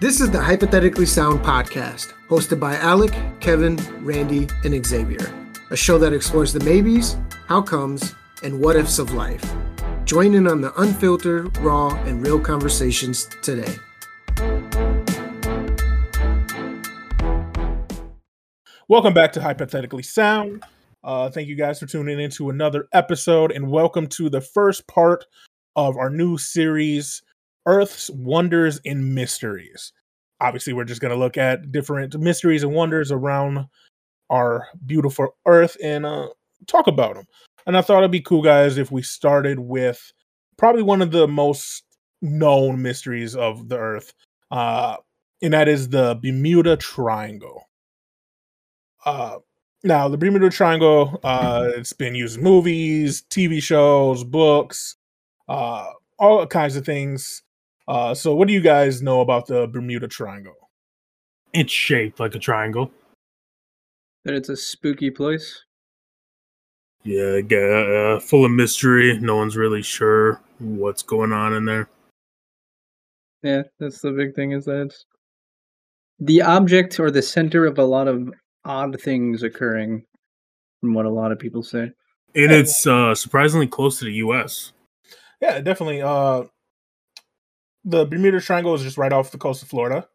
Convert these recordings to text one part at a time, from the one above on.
This is the Hypothetically Sound podcast, hosted by Alec, Kevin, Randy, and Xavier, a show that explores the maybes, how comes, and what ifs of life. Join in on the unfiltered, raw, and real conversations today. Welcome back to Hypothetically Sound. Uh, thank you guys for tuning in to another episode, and welcome to the first part of our new series, Earth's Wonders and Mysteries. Obviously, we're just going to look at different mysteries and wonders around our beautiful Earth and uh, talk about them. And I thought it'd be cool, guys, if we started with probably one of the most known mysteries of the Earth, uh, and that is the Bermuda Triangle. Uh, now, the Bermuda Triangle, uh, it's been used in movies, TV shows, books, uh, all kinds of things. Uh, so, what do you guys know about the Bermuda Triangle? It's shaped like a triangle. That it's a spooky place. Yeah, uh, full of mystery. No one's really sure what's going on in there. Yeah, that's the big thing is that it's the object or the center of a lot of odd things occurring, from what a lot of people say. And it's uh, surprisingly close to the U.S. Yeah, definitely. Uh, the Bermuda Triangle is just right off the coast of Florida.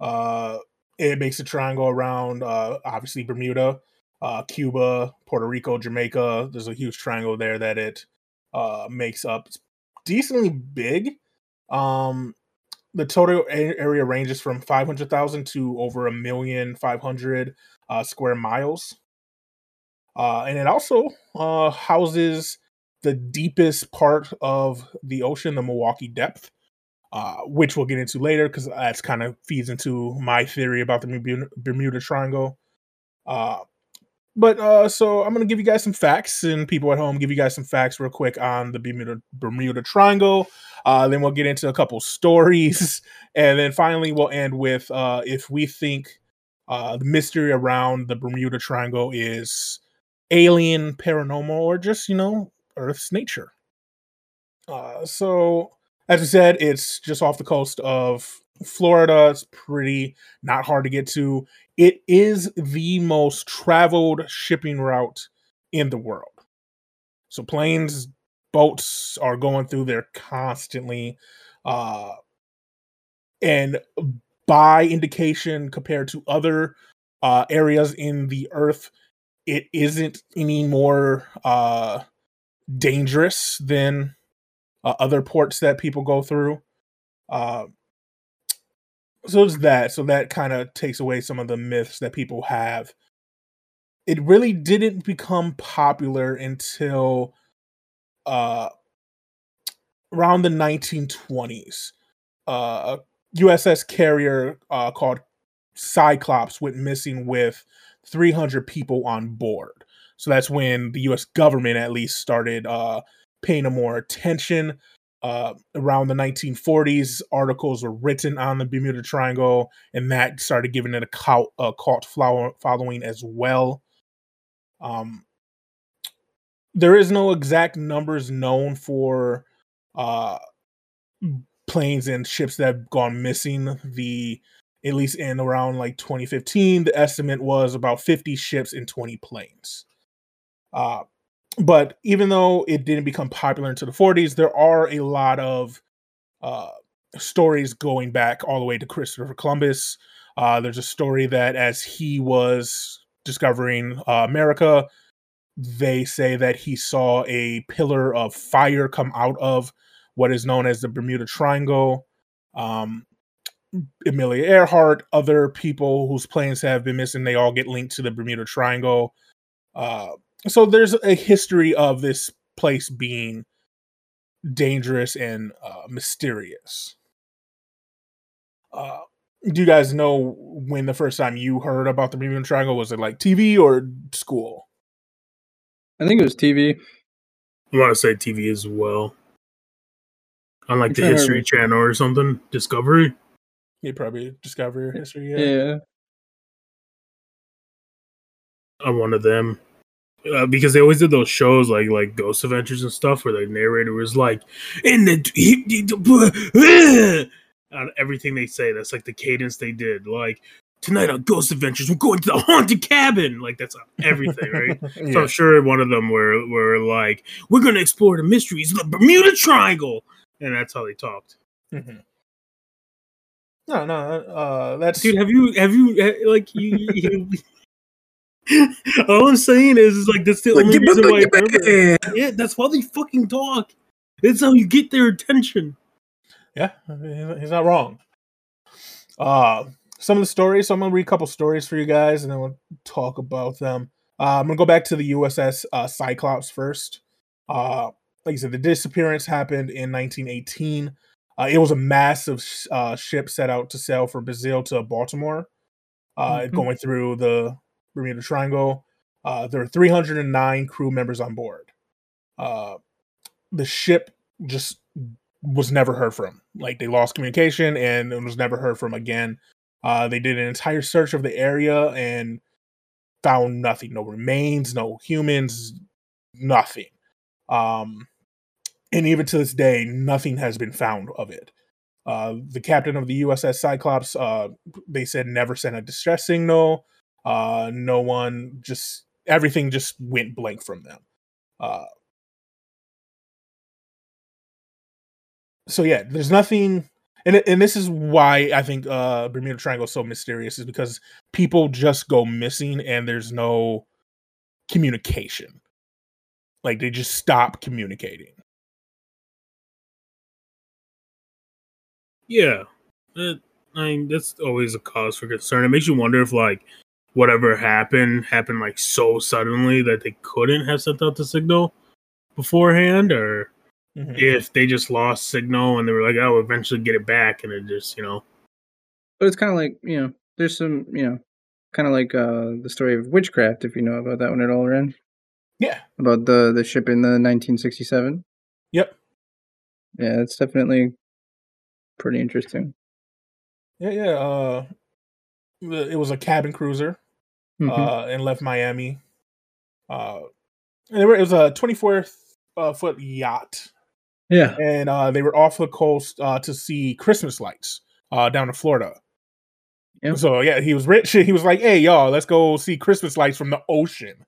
Uh, it makes a triangle around, uh, obviously Bermuda, uh, Cuba, Puerto Rico, Jamaica. There's a huge triangle there that it uh, makes up. It's decently big. Um, the total area ranges from 500,000 to over a million five hundred uh, square miles. Uh, and it also uh, houses the deepest part of the ocean, the Milwaukee Depth, uh, which we'll get into later because that's kind of feeds into my theory about the Bermuda, Triangle. Uh, but uh, so I'm gonna give you guys some facts, and people at home give you guys some facts real quick on the Bermuda Bermuda Triangle. Uh, then we'll get into a couple stories, and then finally we'll end with uh, if we think uh, the mystery around the Bermuda Triangle is alien, paranormal, or just, you know, Earth's nature. Uh, so, as I said, it's just off the coast of Florida. It's pretty not hard to get to. It is the most traveled shipping route in the world. So, planes, boats are going through there constantly. Uh, and by indication compared to other uh, areas in the earth it isn't any more uh, dangerous than uh, other ports that people go through. Uh, so it's that so that kind of takes away some of the myths that people have. It really didn't become popular until uh, around the 1920s uh, USS carrier uh, called Cyclops went missing with 300 people on board. So that's when the US government at least started uh, paying more attention. Uh, around the 1940s, articles were written on the Bermuda Triangle, and that started giving it a cult, a cult following as well. Um, there is no exact numbers known for uh, planes and ships that have gone missing. The at least in around like 2015, the estimate was about 50 ships and 20 planes. Uh, but even though it didn't become popular into the 40s, there are a lot of uh, stories going back all the way to Christopher Columbus. Uh, there's a story that as he was discovering uh, America, they say that he saw a pillar of fire come out of what is known as the Bermuda Triangle. Um, Amelia Earhart, other people whose planes have been missing, they all get linked to the Bermuda Triangle. Uh, so there's a history of this place being dangerous and uh, mysterious. Uh, do you guys know when the first time you heard about the Bermuda Triangle? Was it like TV or school? I think it was TV. I want to say TV as well on like the History Channel or something. Discovery. Yeah, probably Discovery or History. Yeah. yeah. On one of them. Uh, because they always did those shows like like Ghost Adventures and stuff where the narrator was like in the on everything they say. That's like the cadence they did. Like tonight on Ghost Adventures, we're going to the haunted cabin. Like that's on everything, right? So. I'm sure one of them were were like, we're going to explore the mysteries of the Bermuda Triangle, and that's how they talked. Mhm. No, no, uh, that's Dude, have you have you eh, like you? you all I'm saying is, is like that's the only reason why. I remember. Yeah, that's how they fucking talk. That's how you get their attention. Yeah, he's he's not wrong. Uh, some of the stories. So I'm gonna read a couple stories for you guys, and then we'll talk about them. Uh, I'm gonna go back to the USS uh, Cyclops first. Uh, like I said, the disappearance happened in 1918. Uh, it was a massive sh- uh, ship set out to sail from Brazil to Baltimore, uh, Mhm. going through the Bermuda Triangle. Uh, there were 309 crew members on board. Uh, the ship just was never heard from. Like they lost communication and it was never heard from again. Uh, they did an entire search of the area and found nothing. No remains, no humans, nothing. Um, and even to this day, nothing has been found of it. Uh, the captain of the USS Cyclops, uh, they said never sent a distress signal. Uh, no one, just everything just went blank from them. Uh, so yeah, there's nothing, and and this is why I think uh, Bermuda Triangle is so mysterious, is because people just go missing and there's no communication. Like they just stop communicating. Yeah, I mean that's always a cause for concern. It makes you wonder if like whatever happened happened like so suddenly that they couldn't have sent out the signal beforehand, or Mhm. if they just lost signal and they were like, "Oh, we'll eventually get it back," and it just you know. But it's kind of like you know, there's some you know, kind of like uh the story of witchcraft, if you know about that one at all, Ren. Yeah. About the the ship in the 1967. Yep. Yeah, it's definitely pretty interesting. Yeah, yeah. Uh, it was a cabin cruiser. Mhm. uh, and left Miami. Uh, and they were, it was a 24 uh, foot yacht, yeah. and uh, they were off the coast uh, to see Christmas lights uh, down in Florida. Yeah. So yeah, he was rich. He was like, "Hey, y'all, let's go see Christmas lights from the ocean."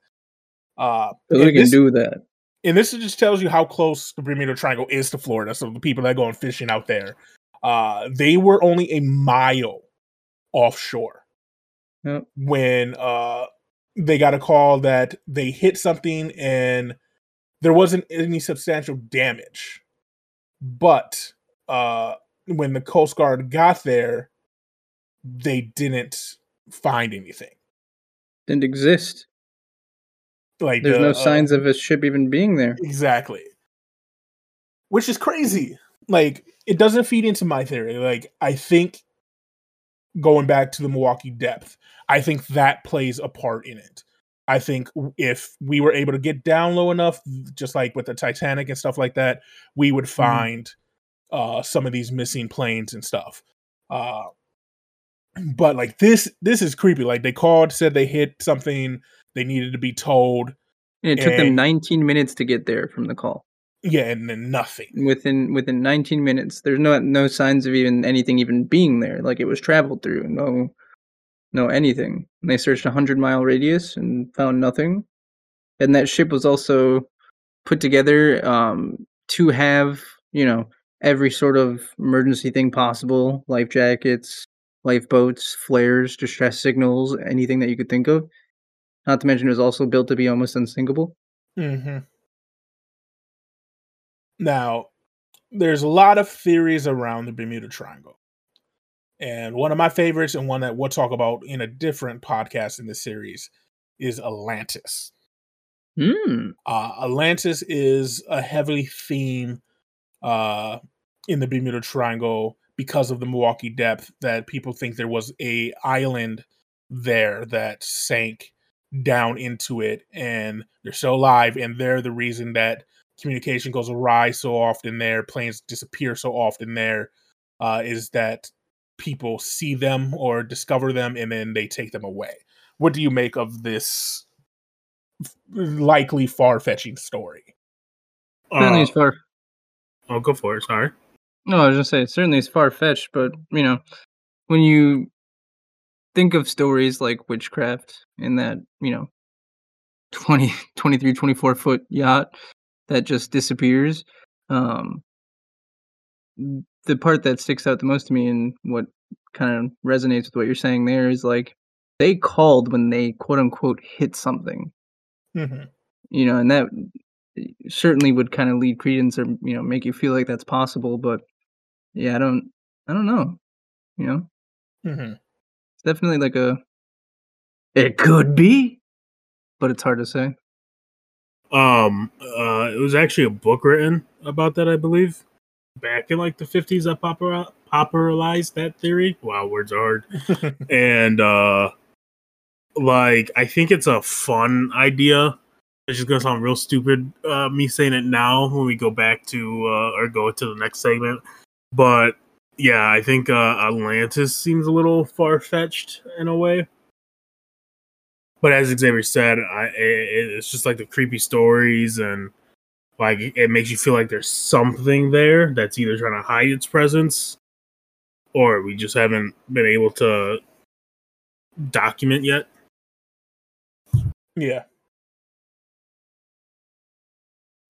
Uh, So we can this- do that. and this just tells you how close the Bermuda Triangle is to Florida. So the people that go on fishing out there, uh, they were only a mile offshore Yep. when uh, they got a call that they hit something and there wasn't any substantial damage. But uh, when the Coast Guard got there, they didn't find anything. Didn't exist. Like There's the, no uh, signs of a ship even being there. Exactly. Which is crazy. Like, it doesn't feed into my theory. Like, I think going back to the Milwaukee depth, I think that plays a part in it. I think if we were able to get down low enough, just like with the Titanic and stuff like that, we would find uh some of these missing planes and stuff. Uh but like this this is creepy. Like they called, said they hit something, they needed to be told. And it took them 19 minutes to get there from the call. Yeah, and then nothing. Within within 19 minutes, there's no no signs of even anything even being there. Like it was traveled through. No, no anything. And they searched a hundred mile radius and found nothing. And that ship was also put together um, to have you know every sort of emergency thing possible: life jackets, lifeboats, flares, distress signals, anything that you could think of. Not to mention, it was also built to be almost unsinkable. hmm Now, there's a lot of theories around the Bermuda Triangle. And one of my favorites, and one that we'll talk about in a different podcast in this series, is Atlantis. Hmm. Uh, Atlantis is a heavily theme uh, in the Bermuda Triangle because of the Milwaukee depth. That people think there was a island there that sank down into it, and they're still alive, and they're the reason that communication goes awry so often there, planes disappear so often there. Uh, is that people see them or discover them, and then they take them away. What do you make of this likely far fetching story. Apparently, Uh, as far I'll go for it. Sorry. No, I was gonna say certainly it's far fetched, but you know, when you think of stories like witchcraft in that, you know, 20, 23, 24 foot yacht that just disappears, um, the part that sticks out the most to me and what kind of resonates with what you're saying there is like they called when they quote unquote hit something, hmm you know, and that certainly would kind of lead credence or you know make you feel like that's possible. But yeah, I don't, I don't know, you know, hmm it's definitely like a it could be, but it's hard to say. Um, uh, it was actually a book written about that, I believe, back in like the fifties that popula- popularized that theory. Wow, words are hard. and uh, like I think it's a fun idea. It's just gonna sound real stupid, uh, me saying it now when we go back to uh, or go to the next segment. But yeah, I think uh, Atlantis seems a little far fetched in a way. But as Xavier said, I, it, it's just like the creepy stories and like it makes you feel like there's something there that's either trying to hide its presence or we just haven't been able to document yet. Yeah.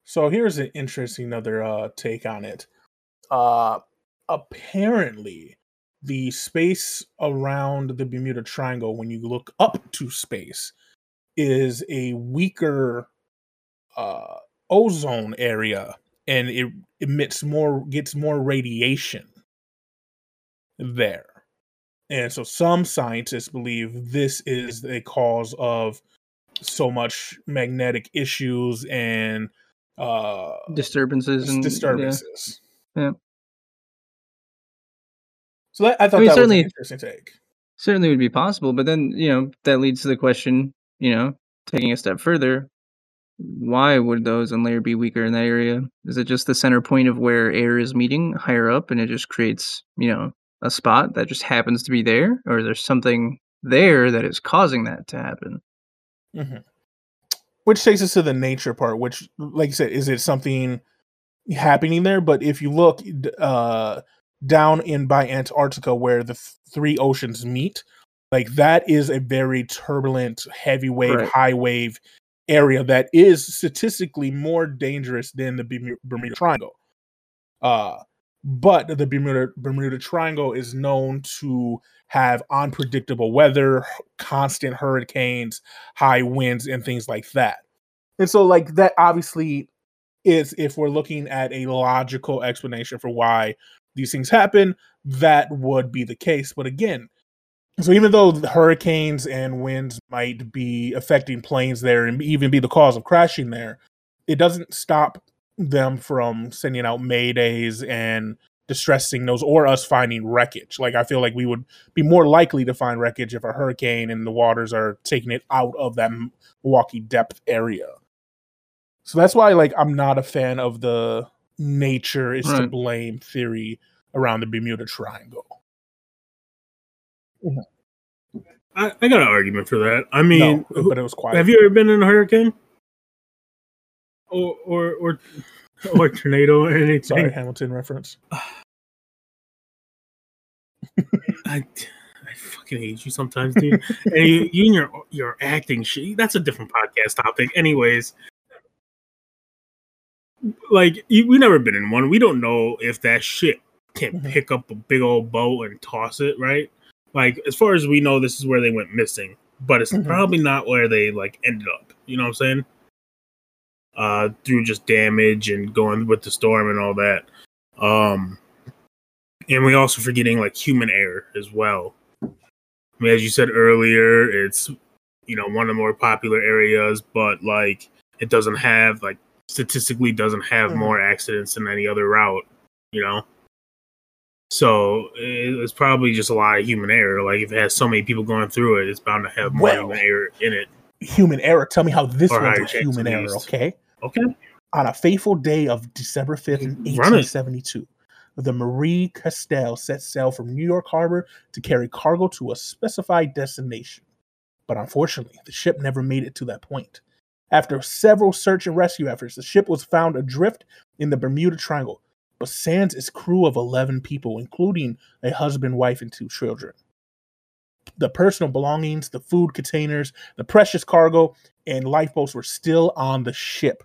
So here's an interesting other uh, take on it. Uh, apparently, the space around the Bermuda Triangle, when you look up to space, is a weaker uh, ozone area, and it emits more, gets more radiation there. And so some scientists believe this is a cause of so much magnetic issues and uh Disturbances and yeah. disturbances. Yeah. So that, I thought mean, that certainly- was an interesting take. certainly would be possible. But then, you know, that leads to the question, you know, taking a step further, why would the ozone layer be weaker in that area? Is it just the center point of where air is meeting higher up and it just creates, you know, a spot that just happens to be there? Or is there something there that is causing that to happen? Mhm. Which takes us to the nature part, which, like you said, is it something happening there? But if you look uh, down in by Antarctica, where the th- three oceans meet, like that is a very turbulent, heavy wave, Right. high wave area that is statistically more dangerous than the Bermuda Triangle. Uh, but the Bermuda Bermuda Triangle is known to have unpredictable weather, constant hurricanes, high winds, and things like that. And so, like that, obviously, is if we're looking at a logical explanation for why these things happen, that would be the case. But again, so even though hurricanes and winds might be affecting planes there and even be the cause of crashing there, it doesn't stop them from sending out maydays and distress signals or us finding wreckage. Like I feel like we would be more likely to find wreckage if a hurricane and the waters are taking it out of that Milwaukee depth area. So that's why like I'm not a fan of the nature is to blame theory around the Bermuda Triangle. Mm-hmm. I, I got an argument for that. I mean, no, but it was quiet. have you ever been in a hurricane or or or, or tornado or anything? Sorry, Hamilton reference. I, I fucking hate you sometimes, dude. and you, you and your your acting shit. That's a different podcast topic. Anyways, like we never been in one. We don't know if that shit can Mhm. pick up a big old boat and toss it. Right? Like as far as we know, this is where they went missing, but it's Mhm. probably not where they like ended up. You know what I'm saying? Uh, through just damage and going with the storm and all that. Um, and we also forgetting like human error as well. I mean, as you said earlier, it's you know one of the more popular areas, but like it doesn't have like statistically doesn't have Mhm. more accidents than any other route. You know, so it's probably just a lot of human error. Like if it has so many people going through it, it's bound to have more Well, human error in it. Human error. Tell me how this Or one's human error, okay? Okay, On a fateful day of December 5th, in Run it. 1872, the Mary Celeste set sail from New York Harbor to carry cargo to a specified destination. But unfortunately, the ship never made it to that point. After several search and rescue efforts, the ship was found adrift in the Bermuda Triangle. but sans its crew of 11 people, including a husband, wife, and two children. The personal belongings, the food containers, the precious cargo, and lifeboats were still on the ship.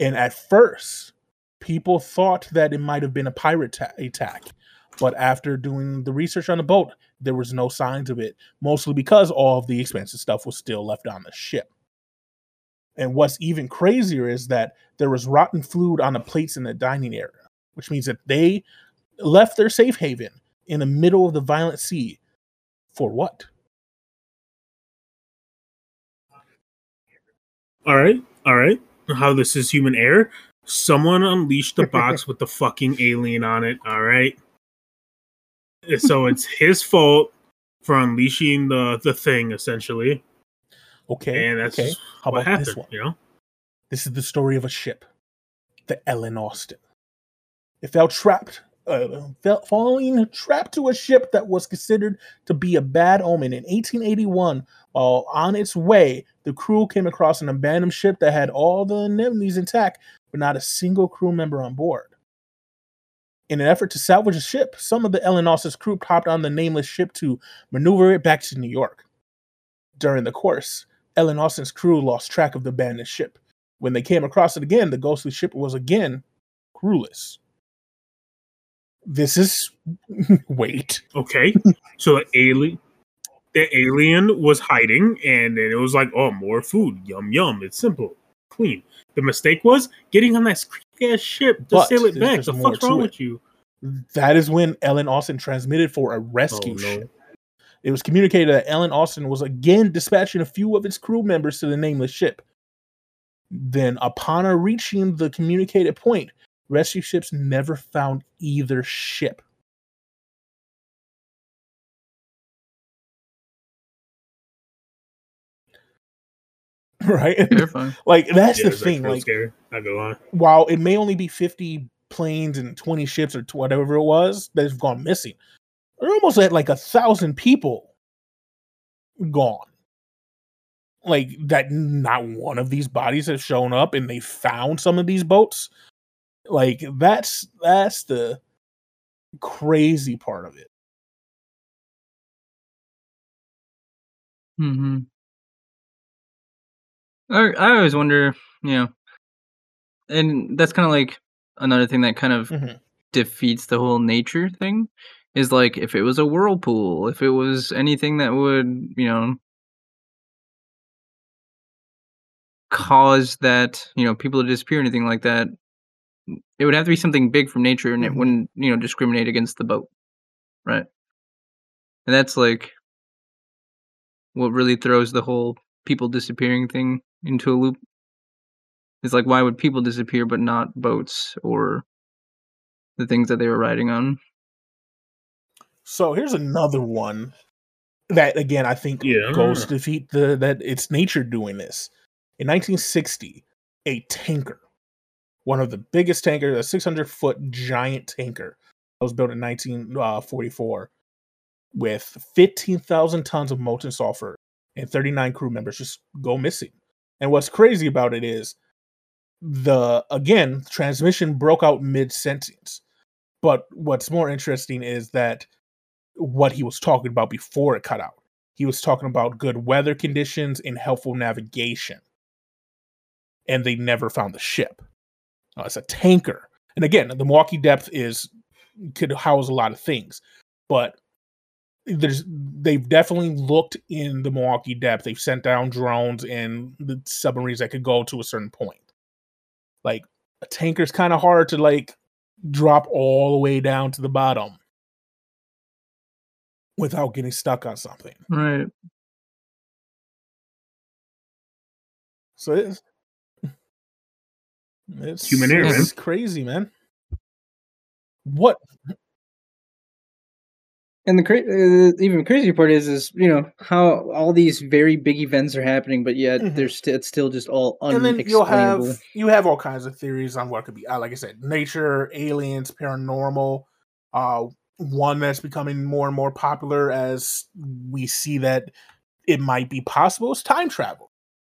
And at first, people thought that it might have been a pirate ta- attack. But after doing the research on the boat, there was no signs of it, mostly because all of the expensive stuff was still left on the ship. And what's even crazier is that there was rotten food on the plates in the dining area, which means that they left their safe haven in the middle of the violent sea for what? All right, all right. How this is human error? Someone unleashed the box with the fucking alien on it. All right. So it's his fault for unleashing the the thing, essentially. Okay. And that's okay. How about happened. this one? You know. This is the story of a ship, the Ellen Austin. It fell trapped, uh, fell, falling trapped to a ship that was considered to be a bad omen. In 1881, while on its way, the crew came across an abandoned ship that had all the anemones intact, but not a single crew member on board. In an effort to salvage the ship, some of the Ellen Austin's crew hopped on the nameless ship to maneuver it back to New York. During the course, Ellen Austin's crew lost track of the abandoned ship. When they came across it again, the ghostly ship was again crewless. This is wait. Okay. so the alien, the alien was hiding, and then it was like, oh, more food. Yum yum. It's simple, clean. The mistake was getting on that creepy ass ship to But sail it back. The fuck's wrong it. with you? That is when Ellen Austin transmitted for a rescue Oh, no. ship. It was communicated that Ellen Austin was again dispatching a few of its crew members to the nameless ship. Then, upon her reaching the communicated point, rescue ships never found either ship. Right? Like, that's Yeah, the it's, like, thing. Like, scary. Not gonna lie. while it may only be 50 planes and 20 ships or tw- whatever it was that have gone missing, they're almost at like a thousand people gone. Like that, not one of these bodies have shown up, and they found some of these boats. Like that's that's the crazy part of it. hmm I I always wonder, you know, and that's kind of like another thing that kind of Mhm. defeats the whole nature thing. Is like if it was a whirlpool, if it was anything that would, you know, cause that, you know, people to disappear, anything like that, it would have to be something big from nature, and it mm-hmm. wouldn't, you know, discriminate against the boat, right? And that's like what really throws the whole people disappearing thing into a loop. It's like why would people disappear but not boats or the things that they were riding on? So here's another one that again I think Yeah. goes to defeat the that it's nature doing this. In 1960, a tanker, one of the biggest tankers, a 600 foot giant tanker, that was built in 1944 uh, with 15,000 tons of molten sulfur and 39 crew members just go missing. And what's crazy about it is the again transmission broke out mid sentence. But what's more interesting is that what he was talking about before it cut out. He was talking about good weather conditions and helpful navigation. And they never found the ship. Uh, it's a tanker. And again, the Milwaukee depth is could house a lot of things, but there's they've definitely looked in the Milwaukee depth. They've sent down drones and the submarines that could go to a certain point. Like a tanker's kind of hard to like drop all the way down to the bottom without getting stuck on something. Right. So it's it's Human error, it's crazy, man. What? And the cra- uh, even crazier part is, is you know how all these very big events are happening, but yet Mhm. there's st- it's still just all And then you'll unexplainable. have you have all kinds of theories on what it could be. Uh, like I said, nature, aliens, paranormal. Uh, one that's becoming more and more popular as we see that it might be possible is time travel.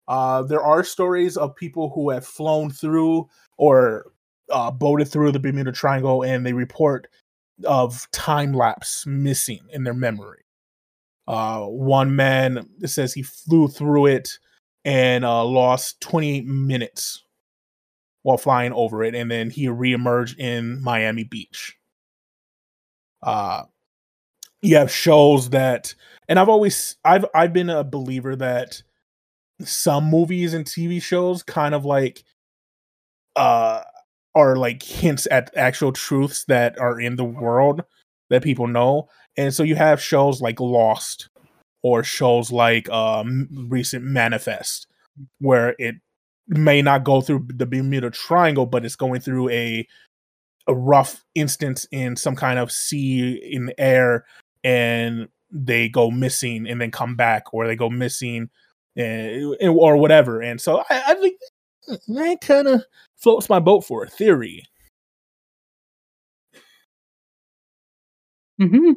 Uh, there are stories of people who have flown through or uh, boated through the Bermuda Triangle and they report of time lapse missing in their memory. Uh, one man says he flew through it and uh, lost 28 minutes while flying over it, and then he reemerged in Miami Beach. Uh, you have shows that, and I've always I've I've been a believer that some movies and TV shows kind of like uh are like hints at actual truths that are in the world that people know. And so you have shows like Lost or shows like um recent Manifest where it may not go through the Bermuda Triangle but it's going through a a rough instance in some kind of sea in the air and they go missing and then come back or they go missing and, or whatever. And so i, I think that kind of floats my boat for a theory. Hmm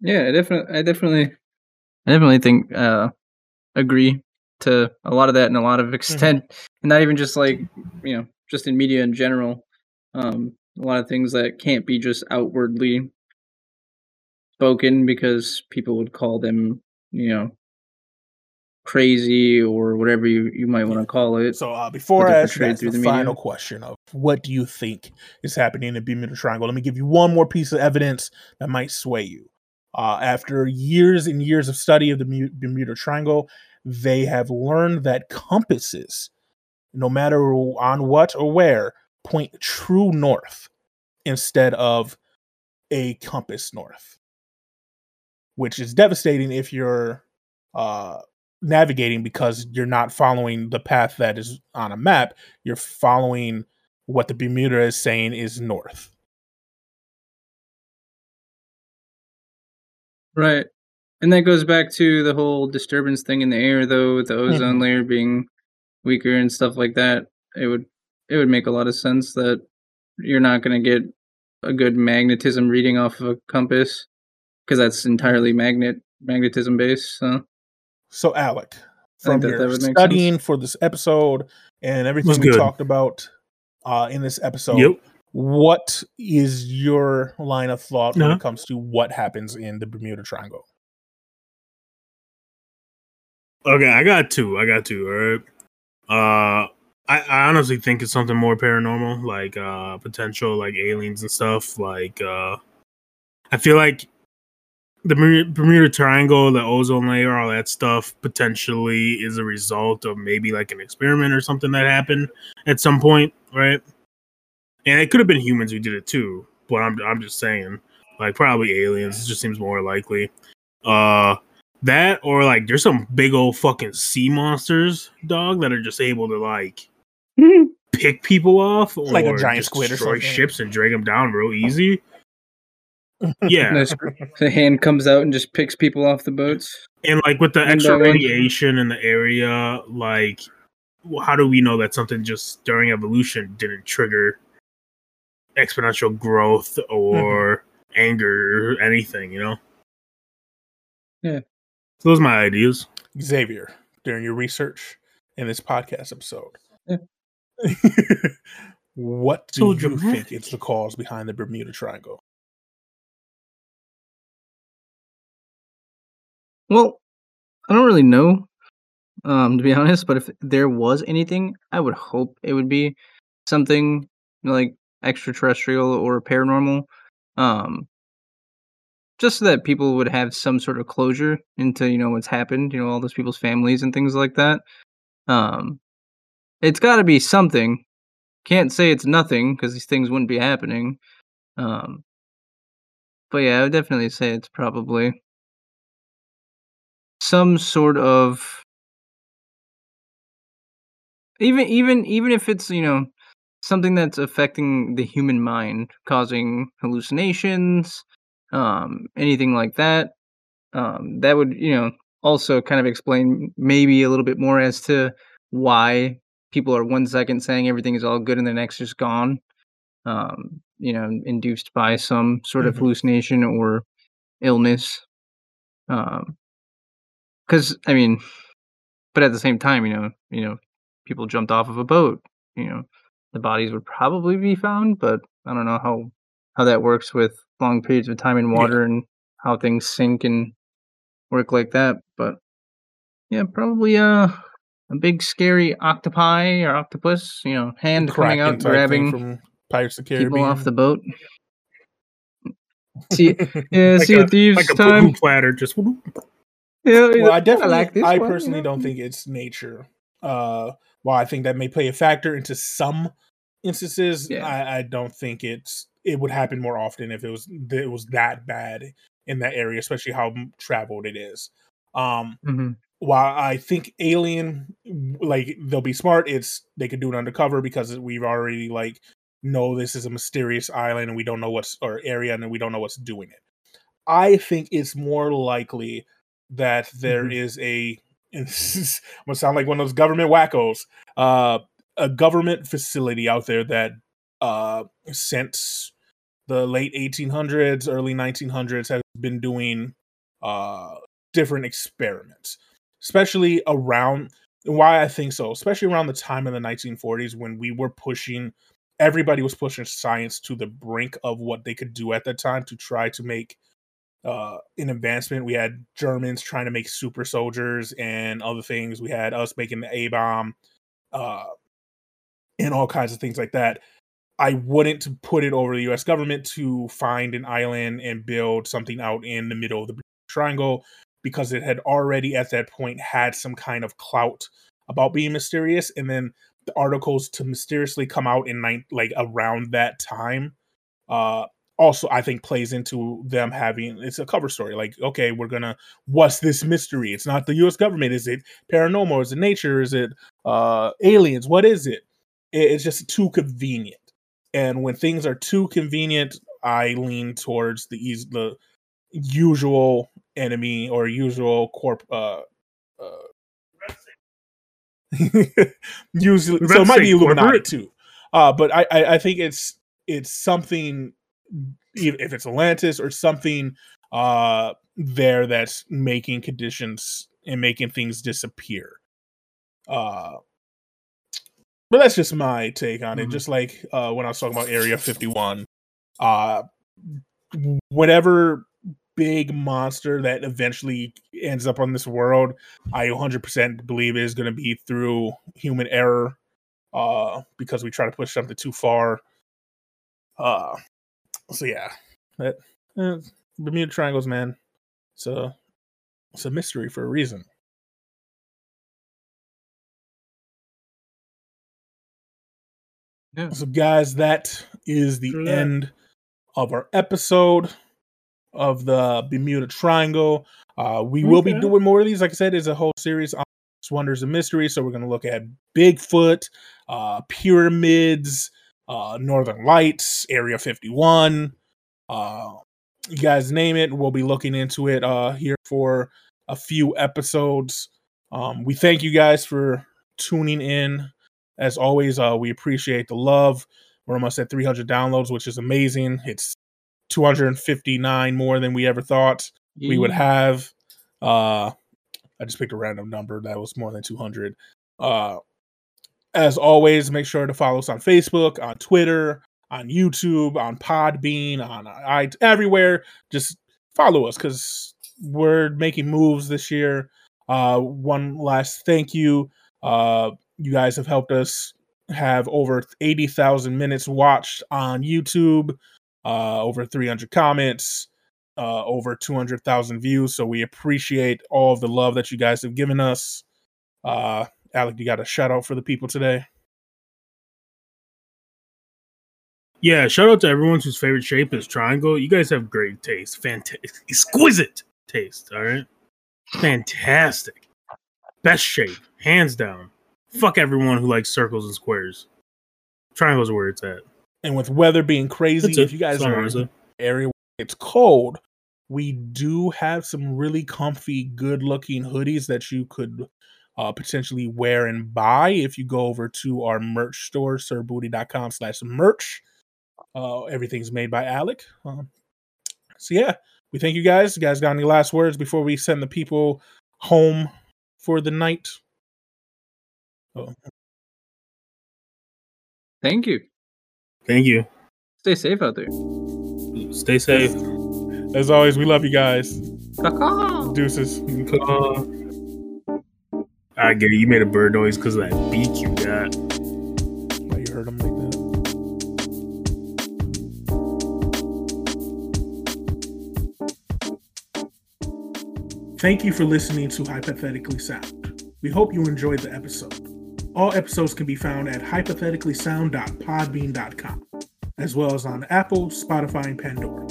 Yeah, I definitely, I definitely, I definitely think uh, agree to a lot of that in a lot of extent, and not even just like you know, just in media in general. Um, a lot of things that can't be just outwardly spoken because people would call them, you know, crazy or whatever you, you might want to call it. So uh, before I ask the the final question of what do you think is happening in the Bermuda Triangle? Let me give you one more piece of evidence that might sway you. Uh, after years and years of study of the Mu- Bermuda Triangle, they have learned that compasses, no matter on what or where, point true north instead of a compass north, which is devastating if you're uh, navigating because you're not following the path that is on a map. You're following what the Bermuda is saying is north. Right. And that goes back to the whole disturbance thing in the air though, with the ozone Mhm. layer being weaker and stuff like that. It would it would make a lot of sense that you're not going to get a good magnetism reading off of a compass because that's entirely magnet magnetism based. So So, Alec, from that your that would make studying for this episode and everything we good. talked about uh, in this episode, Yep. what is your line of thought when Uh-huh. it comes to what happens in the Bermuda Triangle? Okay, I got two. I got two. All right. Uh, I, I honestly think it's something more paranormal, like uh, potential like aliens and stuff. Like, uh, I feel like the Bermuda Triangle, the ozone layer, all that stuff potentially is a result of maybe like an experiment or something that happened at some point, right? And it could have been humans who did it too, but I'm I'm just saying, like probably aliens. It just seems more likely. Uh, that or like there's some big old fucking sea monsters, dog, that are just able to like pick people off, or Like a giant just squid or destroy something. ships and drag them down real easy. Yeah, the hand comes out and just picks people off the boats. and like with the And, extra radiation in the area, like how do we know that something just during evolution didn't trigger exponential growth mm-hmm. or anger or anything? You know. Yeah. So those are my ideas. Xavier, during your research in this podcast episode, Yeah. what do So you think dramatic. is the cause behind the Bermuda Triangle? Well, I don't really know, um, to be honest. But if there was anything, I would hope it would be something like extraterrestrial or paranormal, um, just so that people would have some sort of closure into you know what's happened. You know, all those people's families and things like that. Um, it's got to be something. Can't say it's nothing because these things wouldn't be happening. Um, but yeah, I would definitely say it's probably some sort of even even even if it's you know something that's affecting the human mind causing hallucinations um anything like that um that would you know also kind of explain maybe a little bit more as to why people are one second saying everything is all good and the next just gone um you know induced by some sort of Mhm. hallucination or illness um because i mean but at the same time you know you know people jumped off of a boat you know the bodies would probably be found, but I don't know how how that works with long periods of time in Yeah. water and how things sink and work like that. But yeah, probably uh, a big scary octopi or octopus, you know, hand coming out grabbing from Pirates of the people off the boat. See, yeah, Like see a- a thieves Like a time. poo platter, just Yeah, well, I I definitely, like this I one, personally yeah. don't think it's nature. Uh, while I think that may play a factor into some instances, Yeah. I, I don't think it's it would happen more often if it was it was that bad in that area, especially how traveled it is. Um, Mhm. while I think Alien, like they'll be smart, it's they could do it undercover because we've already like know this is a mysterious island and we don't know what's or area and we don't know what's doing it. I think it's more likely that there Mhm. is a and this is I'm gonna sound like one of those government wackos, uh, a government facility out there that uh since the late 1800s, early 1900s has been doing uh different experiments, especially around why I think so, especially around the time in the 1940s when we were pushing everybody was pushing science to the brink of what they could do at that time to try to make uh an advancement. We had Germans trying to make super soldiers and other things. We had us making the A bomb, uh, and all kinds of things like that. I wouldn't put it over the U.S. government to find an island and build something out in the middle of the triangle because it had already at that point had some kind of clout about being mysterious, and then the articles to mysteriously come out in nine, like around that time. Uh, also I think plays into them having it's a cover story. Like, okay, we're gonna what's this mystery? It's not the US government. Is it paranormal? Is it nature? Is it uh aliens? What is? It- It's just too convenient. And when things are too convenient, I lean towards the eas the usual enemy or usual corp uh uh usually so it might be Illuminati corporate. too. Uh but I, I I think it's it's something if if it's Atlantis or something uh there that's making conditions and making things disappear. Uh but that's just my take on it. Mhm. Just like uh when I was talking about Area 51. Uh whatever big monster that eventually ends up on this world, I 100% believe is going to be through human error uh because we try to push something too far. Uh so yeah, that uh, Bermuda Triangles, man. It's a it's a mystery for a reason. Yeah. So, guys, that is the True that. end of our episode of the Bermuda Triangle. Uh, we will be doing more of these. Like I said, it's a whole series on wonders and mysteries. So we're going to look at Bigfoot, uh, pyramids, uh, Northern Lights, Area 51. Uh, you guys name it. We'll be looking into it uh, here for a few episodes. Um, we thank you guys for tuning in. As always, uh, we appreciate the love. We're almost at 300 downloads, which is amazing. It's 259 more than we ever thought we would have. Uh, I just picked a random number that was more than 200. Uh, as always, make sure to follow us on Facebook, on Twitter, on YouTube, on Podbean, on I everywhere. Just follow us because we're making moves this year. Uh, one last thank you. Uh, you guys have helped us have over 80,000 minutes watched on YouTube, uh, over 300 comments, uh, over 200,000 views. So we appreciate all of the love that you guys have given us. Uh, Alec, you got a shout out for the people today? Yeah, shout out to everyone whose favorite shape is triangle. You guys have great taste. Fantastic. Exquisite taste, all right? Fantastic. Best shape, hands down. Fuck everyone who likes circles and squares. Triangles are where it's at. And with weather being crazy, if you guys are in an area where it's cold, we do have some really comfy, good looking hoodies that you could uh, potentially wear and buy if you go over to our merch store, sirbooty.com slash merch. Uh, everything's made by Alec. Um, so yeah, we thank you guys. You guys got any last words before we send the people home for the night? Oh, Thank you. Thank you. Stay safe out there. Stay safe. As always, we love you guys. Caw-caw. Deuces. Uh, I get it. You made a bird noise because of that beak you got. Why you heard him like that? Thank you for listening to Hypothetically Sound. We hope you enjoyed the episode. All episodes can be found at hypotheticallysound.podbean.com, as well as on Apple, Spotify, and Pandora.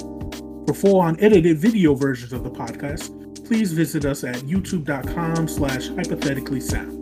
For full unedited video versions of the podcast, please visit us at youtube.com slash hypothetically sound.